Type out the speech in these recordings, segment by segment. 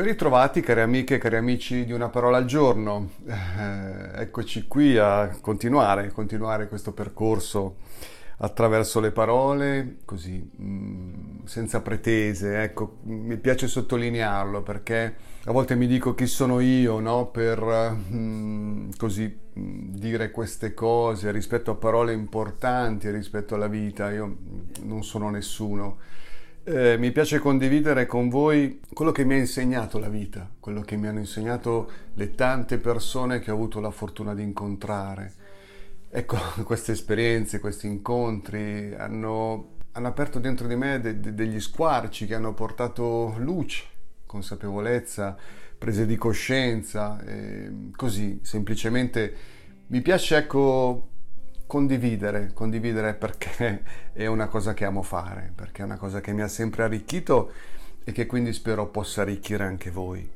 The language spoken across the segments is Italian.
Ben ritrovati cari amiche e cari amici di Una parola al giorno. Eh, eccoci qui a continuare, continuare questo percorso attraverso le parole, così, mh, mm, senza pretese. Ecco, mi piace sottolinearlo perché a volte mi dico chi sono io, no? Per mh, mm, così mh, mm, dire queste cose rispetto a parole importanti, rispetto alla vita. Io non sono nessuno eh, mi piace condividere con voi quello che mi ha insegnato la vita, quello che mi hanno insegnato le tante persone che ho avuto la fortuna di incontrare. Ecco, queste esperienze, questi incontri hanno, hanno aperto dentro di me de, de, degli squarci che hanno portato luce, consapevolezza, prese di coscienza, così semplicemente mi piace ecco condividere, condividere perché è una cosa che amo fare, perché è una cosa che mi ha sempre arricchito e che quindi spero possa arricchire anche voi.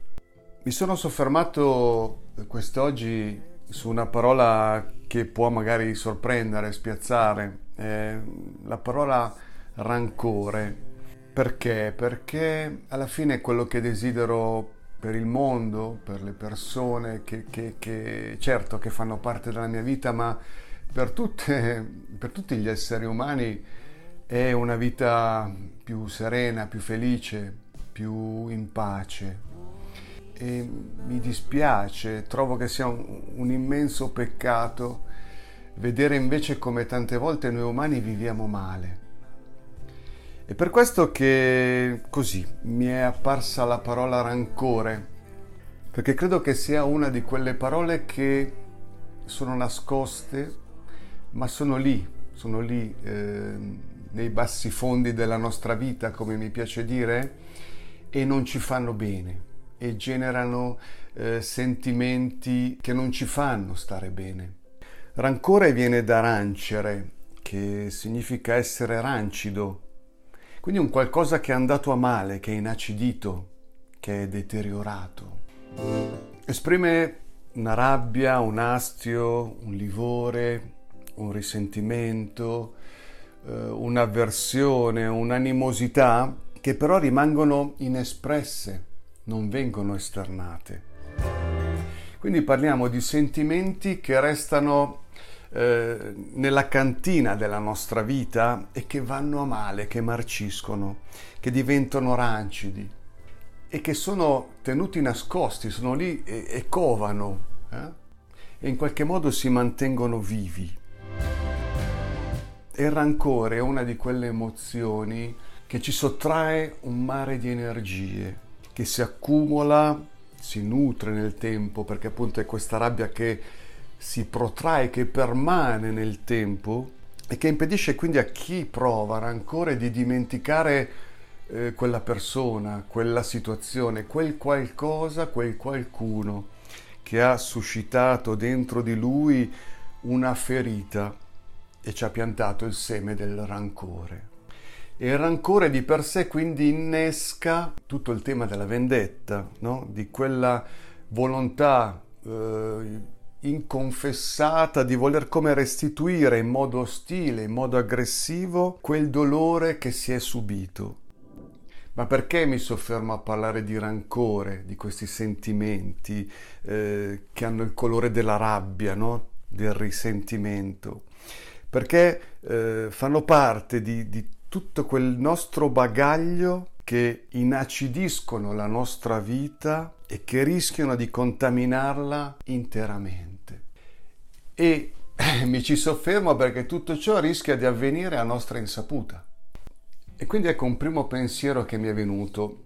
Mi sono soffermato quest'oggi su una parola che può magari sorprendere, spiazzare, eh, la parola rancore. Perché? Perché alla fine quello che desidero per il mondo, per le persone che, che, che certo che fanno parte della mia vita, ma per, tutte, per tutti gli esseri umani è una vita più serena, più felice, più in pace. E mi dispiace, trovo che sia un, un immenso peccato vedere invece come tante volte noi umani viviamo male. È per questo che così mi è apparsa la parola rancore, perché credo che sia una di quelle parole che sono nascoste ma sono lì, sono lì eh, nei bassi fondi della nostra vita, come mi piace dire, e non ci fanno bene e generano eh, sentimenti che non ci fanno stare bene. Rancore viene da rancere, che significa essere rancido, quindi un qualcosa che è andato a male, che è inacidito, che è deteriorato. Esprime una rabbia, un astio, un livore, un risentimento, eh, un'avversione, un'animosità che però rimangono inespresse, non vengono esternate. Quindi parliamo di sentimenti che restano eh, nella cantina della nostra vita e che vanno a male, che marciscono, che diventano rancidi e che sono tenuti nascosti, sono lì e, e covano eh? e in qualche modo si mantengono vivi. Il rancore è una di quelle emozioni che ci sottrae un mare di energie, che si accumula, si nutre nel tempo, perché appunto è questa rabbia che si protrae, che permane nel tempo e che impedisce quindi a chi prova rancore di dimenticare eh, quella persona, quella situazione, quel qualcosa, quel qualcuno che ha suscitato dentro di lui una ferita e ci ha piantato il seme del rancore. E il rancore di per sé quindi innesca tutto il tema della vendetta, no? di quella volontà eh, inconfessata di voler come restituire in modo ostile, in modo aggressivo, quel dolore che si è subito. Ma perché mi soffermo a parlare di rancore, di questi sentimenti eh, che hanno il colore della rabbia, no? del risentimento? Perché eh, fanno parte di, di tutto quel nostro bagaglio che inacidiscono la nostra vita e che rischiano di contaminarla interamente. E mi ci soffermo perché tutto ciò rischia di avvenire a nostra insaputa. E quindi ecco un primo pensiero che mi è venuto,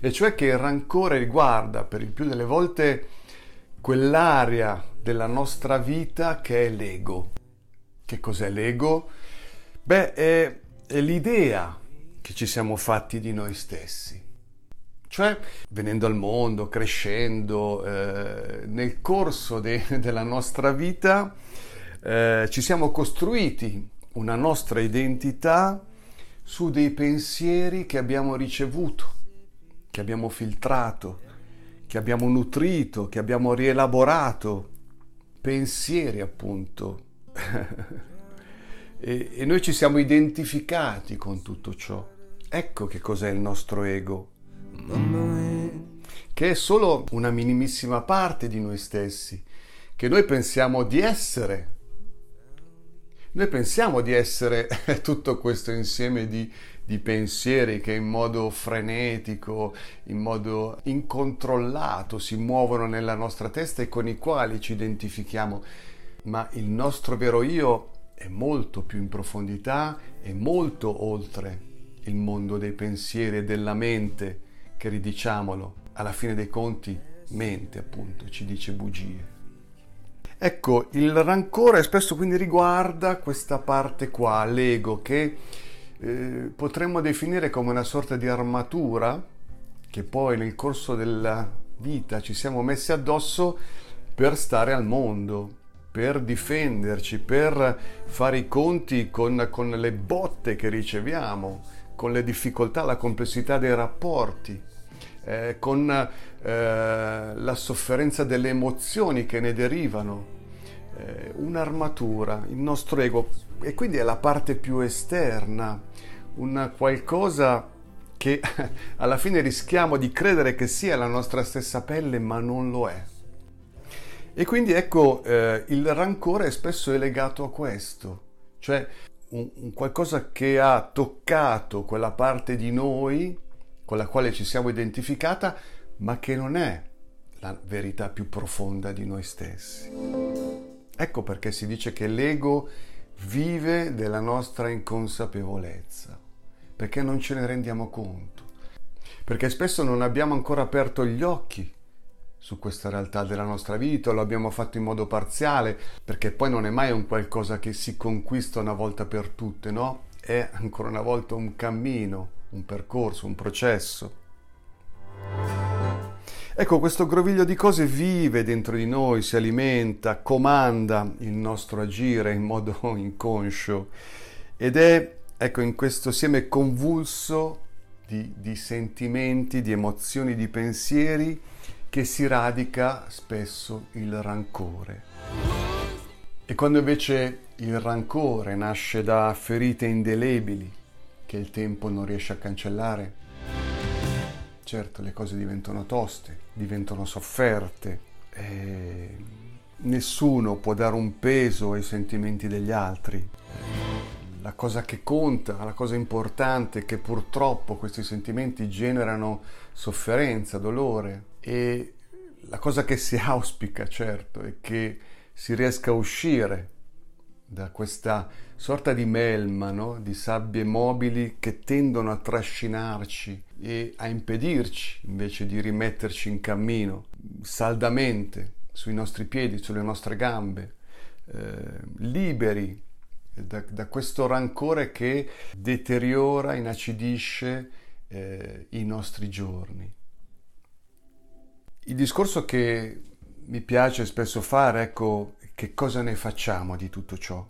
e cioè che il rancore riguarda per il più delle volte quell'area della nostra vita che è l'ego. Che cos'è l'ego? Beh, è, è l'idea che ci siamo fatti di noi stessi. Cioè, venendo al mondo, crescendo, eh, nel corso de- della nostra vita eh, ci siamo costruiti una nostra identità su dei pensieri che abbiamo ricevuto, che abbiamo filtrato, che abbiamo nutrito, che abbiamo rielaborato. Pensieri appunto e, e noi ci siamo identificati con tutto ciò. Ecco che cos'è il nostro ego. che è solo una minimissima parte di noi stessi, che noi pensiamo di essere. Noi pensiamo di essere tutto questo insieme di, di pensieri che in modo frenetico, in modo incontrollato si muovono nella nostra testa e con i quali ci identifichiamo, ma il nostro vero io è molto più in profondità e molto oltre il mondo dei pensieri e della mente, che ridiciamolo, alla fine dei conti, mente appunto, ci dice bugie. Ecco, il rancore spesso quindi riguarda questa parte qua, l'ego, che eh, potremmo definire come una sorta di armatura che poi nel corso della vita ci siamo messi addosso per stare al mondo, per difenderci, per fare i conti con, con le botte che riceviamo, con le difficoltà, la complessità dei rapporti, eh, con eh, la sofferenza delle emozioni che ne derivano. Eh, un'armatura, il nostro ego, e quindi è la parte più esterna, un qualcosa che alla fine rischiamo di credere che sia la nostra stessa pelle, ma non lo è. E quindi ecco, eh, il rancore spesso è legato a questo, cioè un, un qualcosa che ha toccato quella parte di noi con la quale ci siamo identificata, ma che non è la verità più profonda di noi stessi. Ecco perché si dice che l'ego vive della nostra inconsapevolezza, perché non ce ne rendiamo conto, perché spesso non abbiamo ancora aperto gli occhi su questa realtà della nostra vita, lo abbiamo fatto in modo parziale, perché poi non è mai un qualcosa che si conquista una volta per tutte, no? È ancora una volta un cammino, un percorso, un processo. Ecco, questo groviglio di cose vive dentro di noi, si alimenta, comanda il nostro agire in modo inconscio ed è, ecco, in questo seme convulso di, di sentimenti, di emozioni, di pensieri che si radica spesso il rancore. E quando invece il rancore nasce da ferite indelebili che il tempo non riesce a cancellare, certo le cose diventano toste, diventano sofferte, e nessuno può dare un peso ai sentimenti degli altri. La cosa che conta, la cosa importante è che purtroppo questi sentimenti generano sofferenza, dolore e la cosa che si auspica, certo, è che si riesca a uscire da questa sorta di melma, no? di sabbie mobili che tendono a trascinarci e a impedirci invece di rimetterci in cammino saldamente sui nostri piedi, sulle nostre gambe, eh, liberi da, da, questo rancore che deteriora, inacidisce eh, i nostri giorni. Il discorso che mi piace spesso fare, ecco, che cosa ne facciamo di tutto ciò?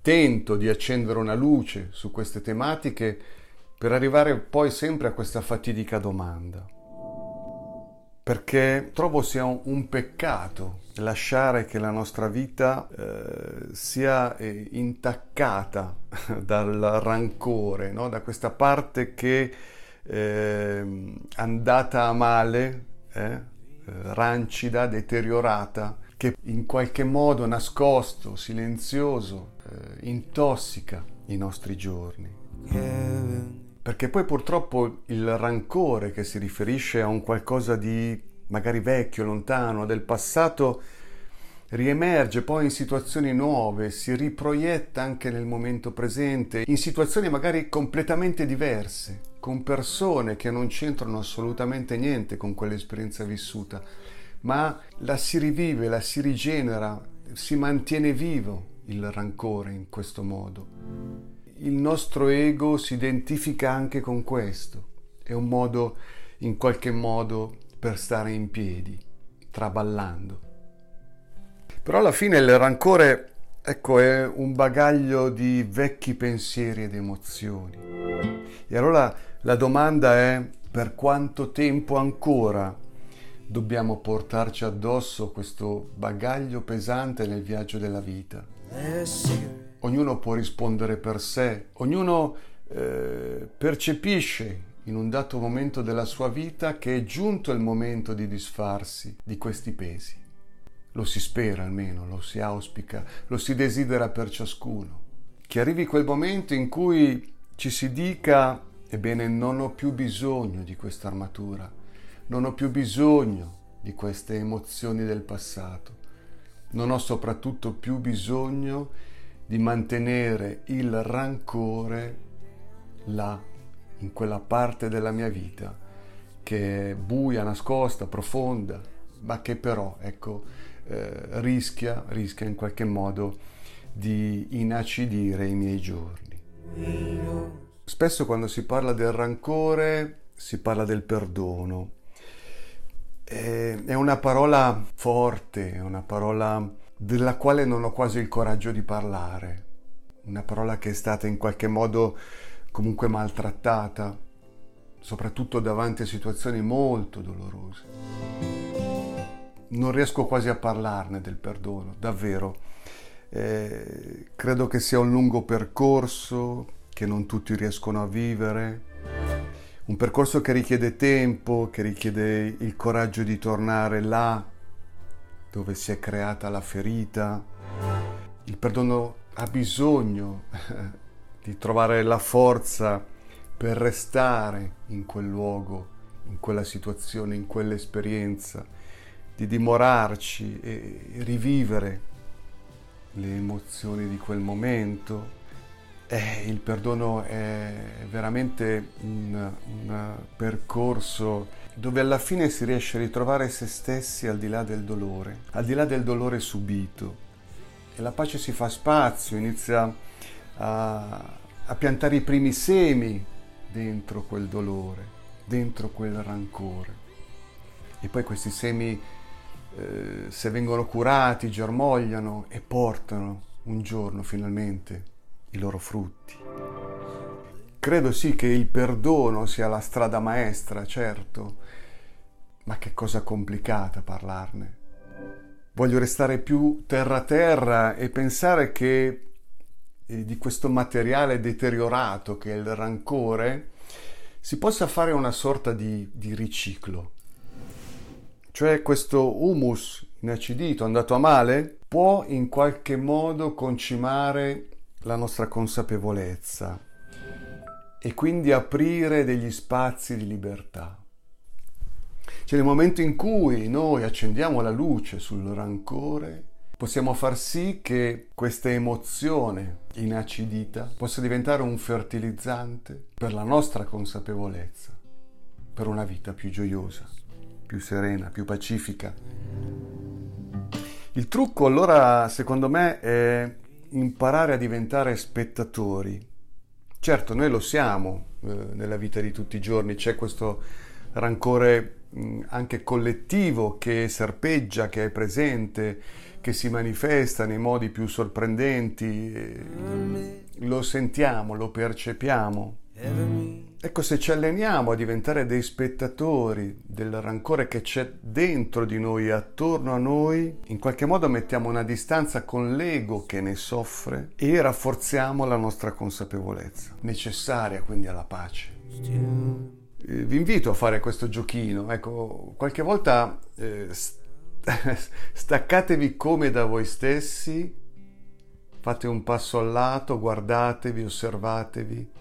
Tento di accendere una luce su queste tematiche per arrivare poi sempre a questa fatidica domanda. Perché trovo sia un peccato lasciare che la nostra vita eh, sia eh, intaccata dal rancore, no? da questa parte che eh, andata a male, eh, rancida, deteriorata, che in qualche modo nascosto, silenzioso, eh, intossica i nostri giorni. Perché poi purtroppo il rancore che si riferisce a un qualcosa di magari vecchio, lontano, del passato, riemerge poi in situazioni nuove, si riproietta anche nel momento presente, in situazioni magari completamente diverse, con persone che non c'entrano assolutamente niente con quell'esperienza vissuta, ma la si rivive, la si rigenera, si mantiene vivo il rancore in questo modo. Il nostro ego si identifica anche con questo, è un modo, in qualche modo, per stare in piedi, traballando. Però alla fine il rancore, ecco, è un bagaglio di vecchi pensieri ed emozioni. E allora la domanda è per quanto tempo ancora dobbiamo portarci addosso questo bagaglio pesante nel viaggio della vita? Ognuno può rispondere per sé, ognuno eh, percepisce in un dato momento della sua vita che è giunto il momento di disfarsi di questi pesi. Lo si spera almeno, lo si auspica, lo si desidera per ciascuno. Che arrivi quel momento in cui ci si dica, ebbene non ho più bisogno di questa armatura, non ho più bisogno di queste emozioni del passato, non ho soprattutto più bisogno di mantenere il rancore là, in quella parte della mia vita che è buia, nascosta, profonda, ma che però, ecco, eh, rischia, rischia in qualche modo di inacidire i miei giorni. Spesso quando si parla del rancore si parla del perdono. È una parola forte, è una parola della quale non ho quasi il coraggio di parlare, una parola che è stata in qualche modo comunque maltrattata, soprattutto davanti a situazioni molto dolorose. Non riesco quasi a parlarne del perdono, davvero. Eh, credo che sia un lungo percorso che non tutti riescono a vivere, un percorso che richiede tempo, che richiede il coraggio di tornare là dove si è creata la ferita. Il perdono ha bisogno di trovare la forza per restare in quel luogo, in quella situazione, in quell'esperienza, di dimorarci e rivivere le emozioni di quel momento. Eh, il perdono è veramente un, un percorso dove alla fine si riesce a ritrovare se stessi al di là del dolore, al di là del dolore subito. E la pace si fa spazio, inizia a, a piantare i primi semi dentro quel dolore, dentro quel rancore. E poi questi semi, eh, se vengono curati, germogliano e portano un giorno finalmente i loro frutti. Credo sì che il perdono sia la strada maestra, certo, ma che cosa complicata parlarne. Voglio restare più terra terra e pensare che eh, di questo materiale deteriorato che è il rancore si possa fare una sorta di, di riciclo. Cioè questo humus inacidito, andato a male, può in qualche modo concimare la nostra consapevolezza, e quindi aprire degli spazi di libertà. Cioè nel momento in cui noi accendiamo la luce sul rancore, possiamo far sì che questa emozione inacidita possa diventare un fertilizzante per la nostra consapevolezza, per una vita più gioiosa, più serena, più pacifica. Il trucco allora, secondo me, è imparare a diventare spettatori Certo, noi lo siamo eh, nella vita di tutti i giorni, c'è questo rancore anche collettivo che serpeggia, che è presente, che si manifesta nei modi più sorprendenti, eh, lo sentiamo, lo percepiamo. Ecco, se ci alleniamo a diventare dei spettatori del rancore che c'è dentro di noi, attorno a noi, in qualche modo mettiamo una distanza con l'ego che ne soffre e rafforziamo la nostra consapevolezza, necessaria quindi alla pace. Eh, vi invito a fare questo giochino, ecco, qualche volta eh, staccatevi come da voi stessi, fate un passo al lato, guardatevi, osservatevi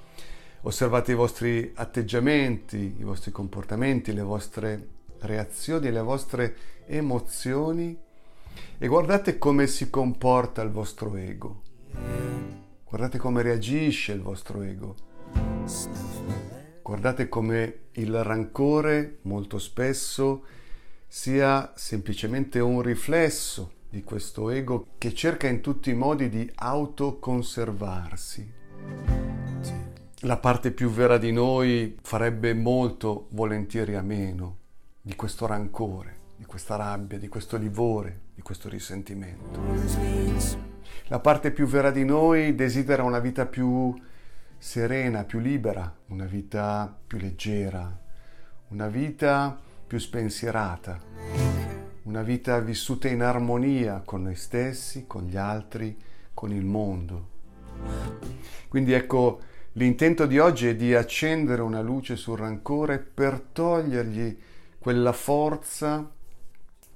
Osservate i vostri atteggiamenti, i vostri comportamenti, le vostre reazioni, le vostre emozioni e guardate come si comporta il vostro ego. Guardate come reagisce il vostro ego. Guardate come il rancore molto spesso sia semplicemente un riflesso di questo ego che cerca in tutti i modi di autoconservarsi la parte più vera di noi farebbe molto volentieri a meno di questo rancore, di questa rabbia, di questo livore, di questo risentimento. La parte più vera di noi desidera una vita più serena, più libera, una vita più leggera, una vita più spensierata, una vita vissuta in armonia con noi stessi, con gli altri, con il mondo. Quindi ecco, L'intento di oggi è di accendere una luce sul rancore per togliergli quella forza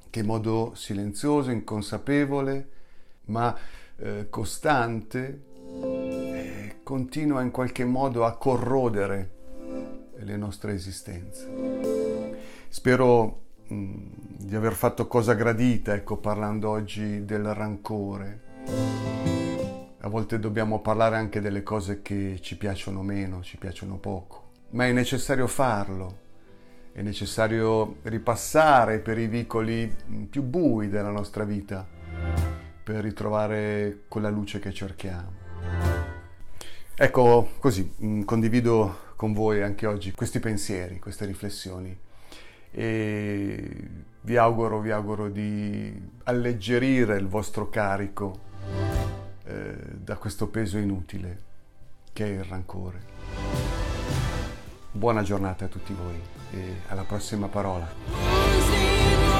che in modo silenzioso, inconsapevole, ma eh, costante, eh, continua in qualche modo a corrodere le nostre esistenze. Spero mh, mm, di aver fatto cosa gradita, ecco, parlando oggi del rancore. A volte dobbiamo parlare anche delle cose che ci piacciono meno, ci piacciono poco, ma è necessario farlo. È necessario ripassare per i vicoli più bui della nostra vita per ritrovare quella luce che cerchiamo. Ecco, così mm, condivido con voi anche oggi questi pensieri, queste riflessioni e vi auguro, vi auguro di alleggerire il vostro carico eh, da questo peso inutile che è il rancore. Buona giornata a tutti voi e alla prossima parola.